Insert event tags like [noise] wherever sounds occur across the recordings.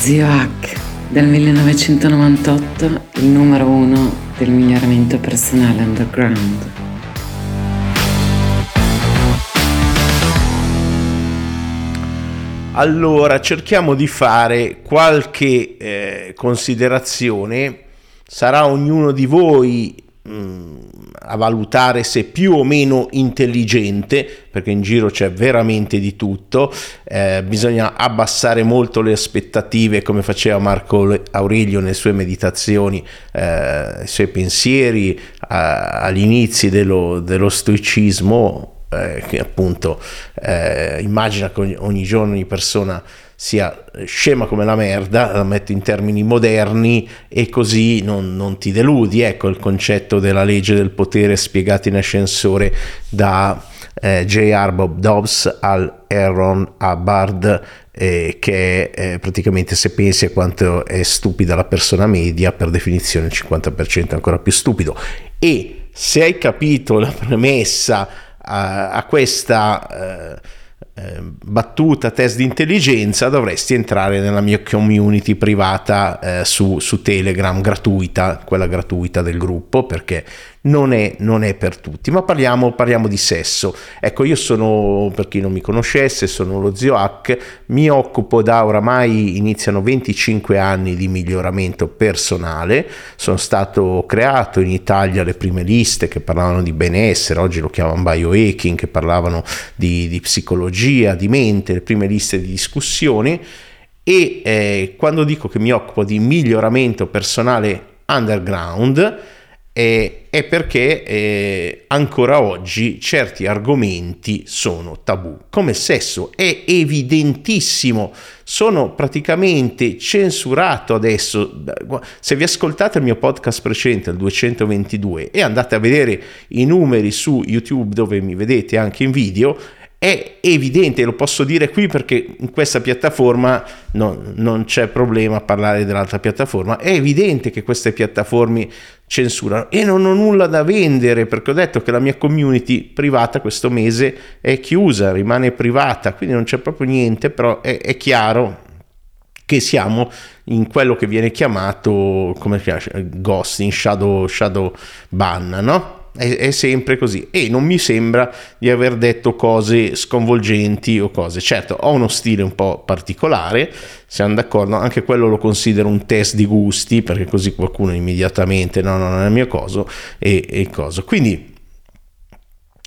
Zio Hack del 1998, il numero uno del miglioramento personale underground. Allora, cerchiamo di fare qualche eh, considerazione. Sarà ognuno di voi mh, mm, a valutare se più o meno intelligente, perché in giro c'è veramente di tutto, eh, bisogna abbassare molto le aspettative come faceva Marco Aurelio nelle sue meditazioni, eh, i suoi pensieri a, agli inizi dello, dello stoicismo, eh, che appunto eh, immagina che ogni, ogni giorno ogni persona sia scema come la merda, la metto in termini moderni e così non, non, ti deludi. Ecco il concetto della legge del potere spiegato in ascensore da eh, J.R. Bob Dobbs al Aaron Hubbard, eh, che eh, praticamente se pensi a quanto è stupida la persona media, per definizione il 50% è ancora più stupido. E se hai capito la premessa a, a questa... Eh, Ehm, battuta, test di intelligenza, dovresti entrare nella mia community privata eh, su, su, Telegram, gratuita, quella gratuita del gruppo, perché non è, non è per tutti. Ma parliamo, parliamo, di sesso. Ecco, io sono, per chi non mi conoscesse, sono lo zio Hack, mi occupo da oramai iniziano 25 anni di miglioramento personale, sono stato creato in Italia le prime liste che parlavano di benessere, oggi lo chiamano biohacking, che parlavano di, di psicologia di mente, le prime liste di discussioni e eh, quando dico che mi occupo di miglioramento personale underground eh, è perché eh, ancora oggi certi argomenti sono tabù, come il sesso, è evidentissimo, sono praticamente censurato adesso. Se vi ascoltate il mio podcast precedente, il 222, e andate a vedere i numeri su YouTube dove mi vedete anche in video, è evidente, lo posso dire qui perché in questa piattaforma no, non c'è problema a parlare dell'altra piattaforma, è evidente che queste piattaforme censurano e non ho nulla da vendere perché ho detto che la mia community privata questo mese è chiusa, rimane privata, quindi non c'è proprio niente, però è, è chiaro che siamo in quello che viene chiamato come si chiama, ghosting, shadow, shadow ban, no? È, è, sempre così e non mi sembra di aver detto cose sconvolgenti o cose. Certo, ho uno stile un po' particolare, siamo d'accordo, anche quello lo considero un test di gusti perché così qualcuno immediatamente no, no, non è il mio coso e, e coso. Quindi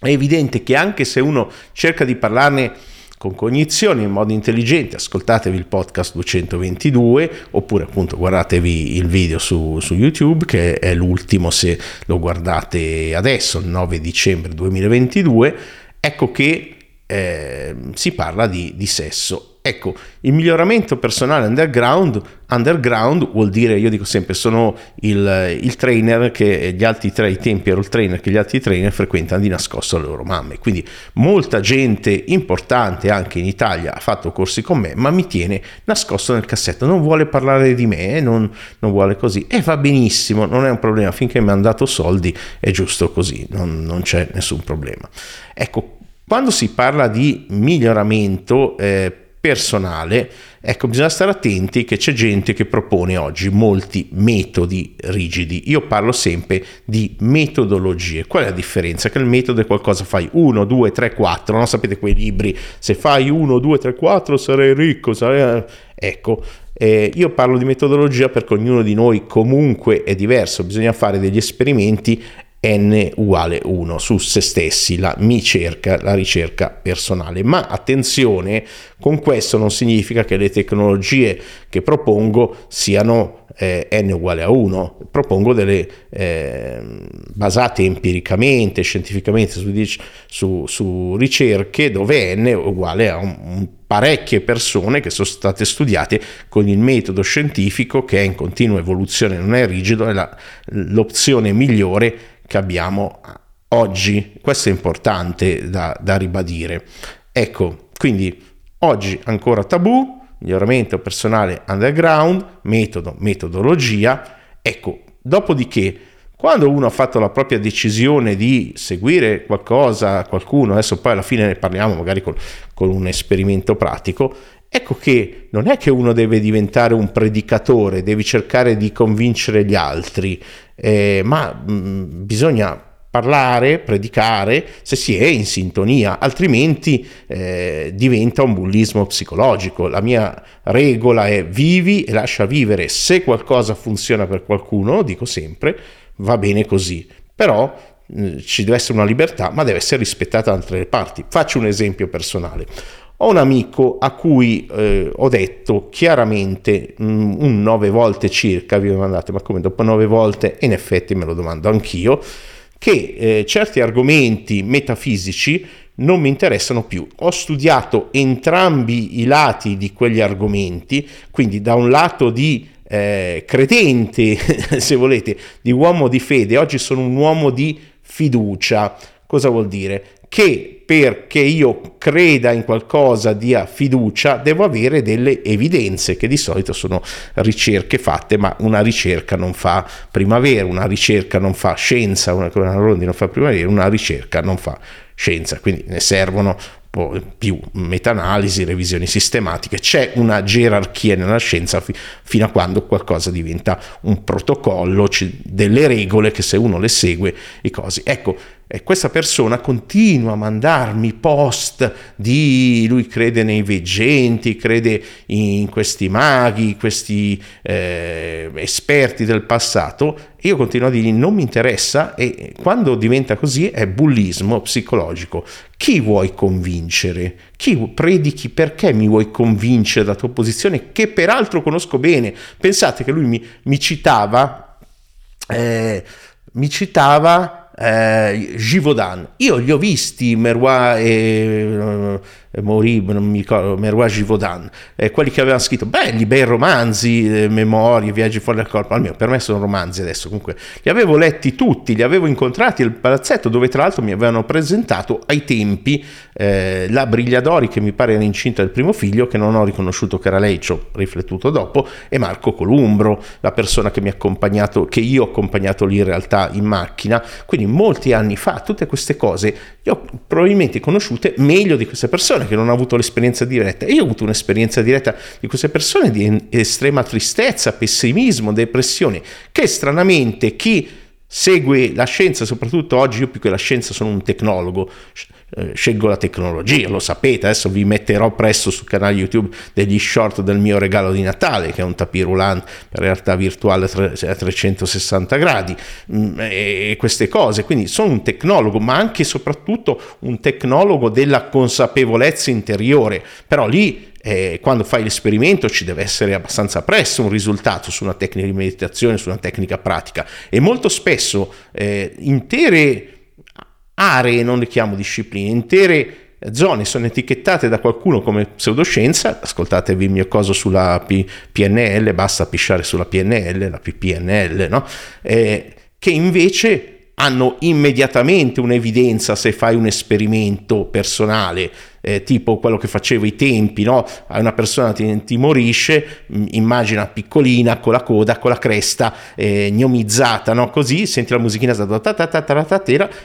è evidente che anche se uno cerca di parlarne con cognizione in modo intelligente, ascoltatevi il podcast 222 oppure appunto guardatevi il video su, su YouTube che è l'ultimo se lo guardate adesso, il 9 dicembre 2022, ecco che eh, si parla di, di sesso Ecco, il miglioramento personale underground, underground vuol dire, io dico sempre, sono il, il trainer che gli altri tre, ai tempi ero il trainer che gli altri trainer frequentano di nascosto alle loro mamme. Quindi molta gente importante anche in Italia ha fatto corsi con me, ma mi tiene nascosto nel cassetto, non vuole parlare di me, eh, non, non vuole così. E va benissimo, non è un problema, finché mi hanno dato soldi è giusto così, non, non c'è nessun problema. Ecco, quando si parla di miglioramento, eh, personale, ecco, bisogna stare attenti che c'è gente che propone oggi molti metodi rigidi. Io parlo sempre di metodologie. Qual è la differenza? Che il metodo è qualcosa fai 1, 2, 3, 4, non sapete quei libri, se fai 1, 2, 3, 4 sarei ricco, sarei... Ecco, eh, io parlo di metodologia perché ognuno di noi comunque è diverso, bisogna fare degli esperimenti n uguale 1 su se stessi, la mi cerca, la ricerca personale. Ma attenzione, con questo non significa che le tecnologie che propongo siano eh, n uguale a 1, propongo delle eh, basate empiricamente, scientificamente su, su, su, ricerche dove n è uguale a un, un parecchie persone che sono state studiate con il metodo scientifico che è in continua evoluzione, non è rigido, è la, l'opzione migliore che abbiamo oggi. Questo è importante da, da ribadire. Ecco, quindi oggi ancora tabù, miglioramento personale underground, metodo, metodologia. Ecco, dopodiché quando uno ha fatto la propria decisione di seguire qualcosa, qualcuno, adesso poi alla fine ne parliamo magari con, con un esperimento pratico, ecco che non è che uno deve diventare un predicatore, devi cercare di convincere gli altri, eh, ma mh, mm, bisogna parlare, predicare se si è in sintonia, altrimenti eh, diventa un bullismo psicologico. La mia regola è vivi e lascia vivere. Se qualcosa funziona per qualcuno, dico sempre, va bene così. Però eh, ci deve essere una libertà, ma deve essere rispettata da altre parti. Faccio un esempio personale. Ho un amico a cui eh, ho detto chiaramente mh, mm, un nove volte circa, vi domandate ma come dopo nove volte? in effetti me lo domando anch'io che eh, certi argomenti metafisici non mi interessano più. Ho studiato entrambi i lati di quegli argomenti, quindi da un lato di eh, credente, [laughs] se volete, di uomo di fede, oggi sono un uomo di fiducia. Cosa vuol dire? Che perché io creda in qualcosa dia fiducia, devo avere delle evidenze, che di solito sono ricerche fatte, ma una ricerca non fa primavera, una ricerca non fa scienza, una, una Rondi non fa primavera, una ricerca non fa scienza, quindi ne servono più meta-analisi, revisioni sistematiche, c'è una gerarchia nella scienza fi- fino a quando qualcosa diventa un protocollo, c- delle regole che se uno le segue i cosi. Ecco, e questa persona continua a mandarmi post di lui crede nei veggenti, crede in questi maghi, questi eh, esperti del passato io continuo a dirgli non mi interessa e quando diventa così è bullismo psicologico. Chi vuoi convincere? Chi predichi perché mi vuoi convincere dalla tua posizione che peraltro conosco bene? Pensate che lui mi, mi citava, eh, mi citava eh, Givaudan. Io li ho visti Merwa e Morib, non mi ricordo, Merois Givaudan, eh, quelli che avevano scritto belli, bei romanzi, eh, memorie, viaggi fuori dal corpo, almeno per me sono romanzi adesso, comunque. Li avevo letti tutti, li avevo incontrati al palazzetto dove tra l'altro mi avevano presentato ai tempi eh, la Brigliadori che mi pare era incinta del primo figlio, che non ho riconosciuto che era lei, ci ho riflettuto dopo, e Marco Columbro, la persona che mi ha accompagnato, che io ho accompagnato lì in realtà in macchina, quindi molti anni fa, tutte queste cose, io probabilmente conosciute meglio di queste persone che non hanno avuto l'esperienza diretta. io ho avuto un'esperienza diretta di queste persone di estrema tristezza, pessimismo, depressione, che stranamente chi segue la scienza, soprattutto oggi io più che la scienza sono un tecnologo, eh, scelgo la tecnologia, lo sapete, adesso vi metterò presto sul canale YouTube degli short del mio regalo di Natale, che è un tapis roulant per realtà virtuale a 360 gradi, mm, e queste cose, quindi sono un tecnologo, ma anche e soprattutto un tecnologo della consapevolezza interiore, però lì eh, quando fai l'esperimento ci deve essere abbastanza presto un risultato su una tecnica di meditazione, su una tecnica pratica. E molto spesso eh, intere aree, non le chiamo discipline, intere zone sono etichettate da qualcuno come pseudoscienza, ascoltatevi il mio coso sulla P- PNL, basta pisciare sulla PNL, la PPNL, no? eh, che invece hanno immediatamente un'evidenza se fai un esperimento personale eh, tipo quello che facevo ai tempi, no? una persona ti timorisce, mm, immagina piccolina con la coda, con la cresta eh, gnomizzata, no? così senti la musichina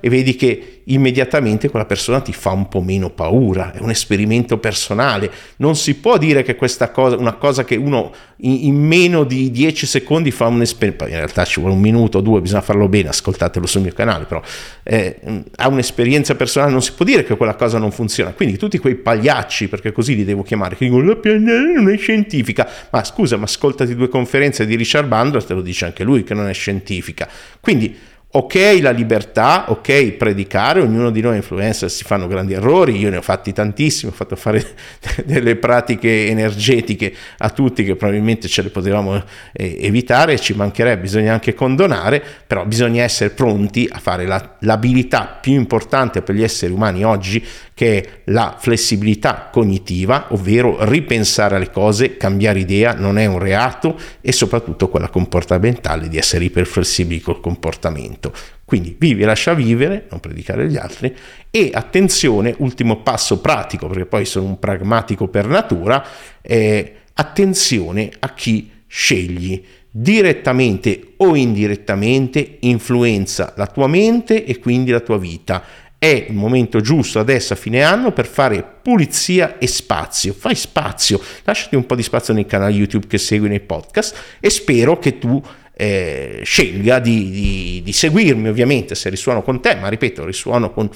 e vedi che immediatamente quella persona ti fa un po' meno paura, è un esperimento personale, non si può dire che questa cosa, una cosa che uno in, in meno di 10 secondi fa un esperimento, in realtà ci vuole un minuto o due, bisogna farlo bene, ascoltatelo sul mio canale, però eh, ha un'esperienza personale, non si può dire che quella cosa non funziona, quindi tu tutti quei pagliacci, perché così li devo chiamare, che dicono la PNL non è scientifica. Ma scusa, ma ascoltati due conferenze di Richard Bandler, te lo dice anche lui che non è scientifica. Quindi Ok la libertà, ok predicare, ognuno di noi influencer si fanno grandi errori, io ne ho fatti tantissimi, ho fatto fare [laughs] delle pratiche energetiche a tutti che probabilmente ce le potevamo eh, evitare, ci mancherebbe, bisogna anche condonare, però bisogna essere pronti a fare la, l'abilità più importante per gli esseri umani oggi che è la flessibilità cognitiva, ovvero ripensare alle cose, cambiare idea, non è un reato e soprattutto quella comportamentale di essere iperflessibili col comportamento. Quindi vivi e lascia vivere, non predicare agli altri e attenzione, ultimo passo pratico, perché poi sono un pragmatico per natura, eh, attenzione a chi scegli. Direttamente o indirettamente influenza la tua mente e quindi la tua vita. È il momento giusto adesso a fine anno per fare pulizia e spazio. Fai spazio, lasciati un po' di spazio nei canali YouTube che segui nei podcast e spero che tu eh, scelga di, di, di, seguirmi ovviamente se risuono con te, ma ripeto, risuono con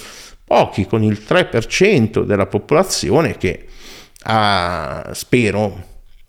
pochi, con il 3% della popolazione che ha, spero,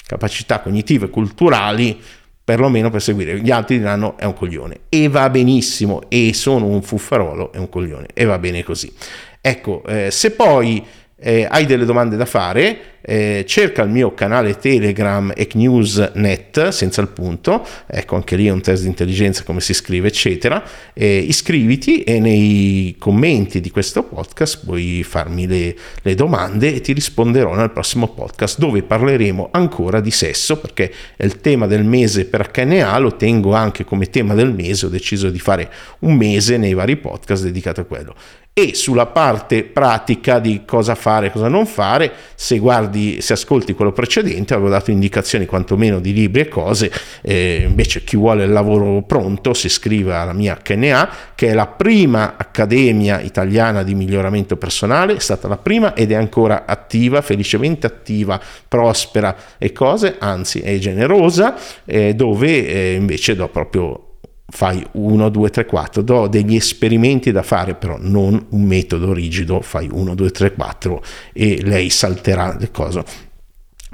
capacità cognitive e culturali perlomeno per seguire. Gli altri diranno è un coglione e va benissimo e sono un fuffarolo, è un coglione e va bene così. Ecco, eh, se poi eh, hai delle domande da fare, eh, cerca il mio canale Telegram ECNewsNet senza il punto, ecco anche lì è un test di intelligenza come si scrive eccetera, eh, iscriviti e nei commenti di questo podcast puoi farmi le, le domande e ti risponderò nel prossimo podcast dove parleremo ancora di sesso perché è il tema del mese per HNA, lo tengo anche come tema del mese, ho deciso di fare un mese nei vari podcast dedicato a quello e sulla parte pratica di cosa fare e cosa non fare, se guardi, se ascolti quello precedente, avevo dato indicazioni quantomeno di libri e cose, eh, invece chi vuole il lavoro pronto si iscrive alla mia HNA, che è la prima accademia italiana di miglioramento personale, è stata la prima ed è ancora attiva, felicemente attiva, prospera e cose, anzi è generosa, eh, dove eh, invece do proprio fai 1, 2, 3, 4, do degli esperimenti da fare, però non un metodo rigido, fai 1, 2, 3, 4 e lei salterà le cose.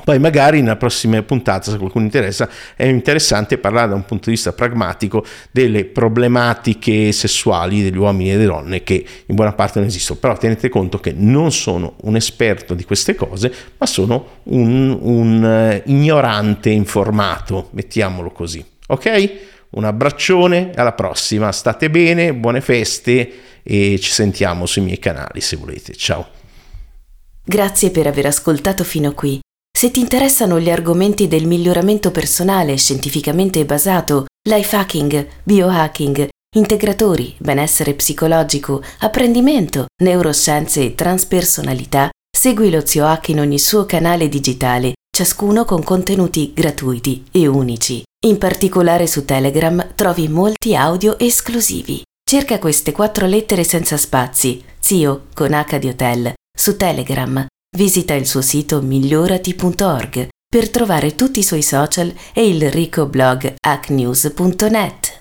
Poi magari nella prossima puntata, se qualcuno interessa, è interessante parlare da un punto di vista pragmatico delle problematiche sessuali degli uomini e delle donne che in buona parte non esistono. Però tenete conto che non sono un esperto di queste cose, ma sono un, un uh, ignorante informato, mettiamolo così. Ok? Un abbraccione, alla prossima, state bene, buone feste e ci sentiamo sui miei canali se volete. Ciao. Grazie per aver ascoltato fino qui. Se ti interessano gli argomenti del miglioramento personale scientificamente basato, life hacking, biohacking, integratori, benessere psicologico, apprendimento, neuroscienze e transpersonalità, segui lo Zio Hack in ogni suo canale digitale, ciascuno con contenuti gratuiti e unici. In particolare su Telegram trovi molti audio esclusivi. Cerca queste quattro lettere senza spazi, Zio con H di Hotel, su Telegram. Visita il suo sito migliorati.org per trovare tutti i suoi social e il ricco blog hacknews.net.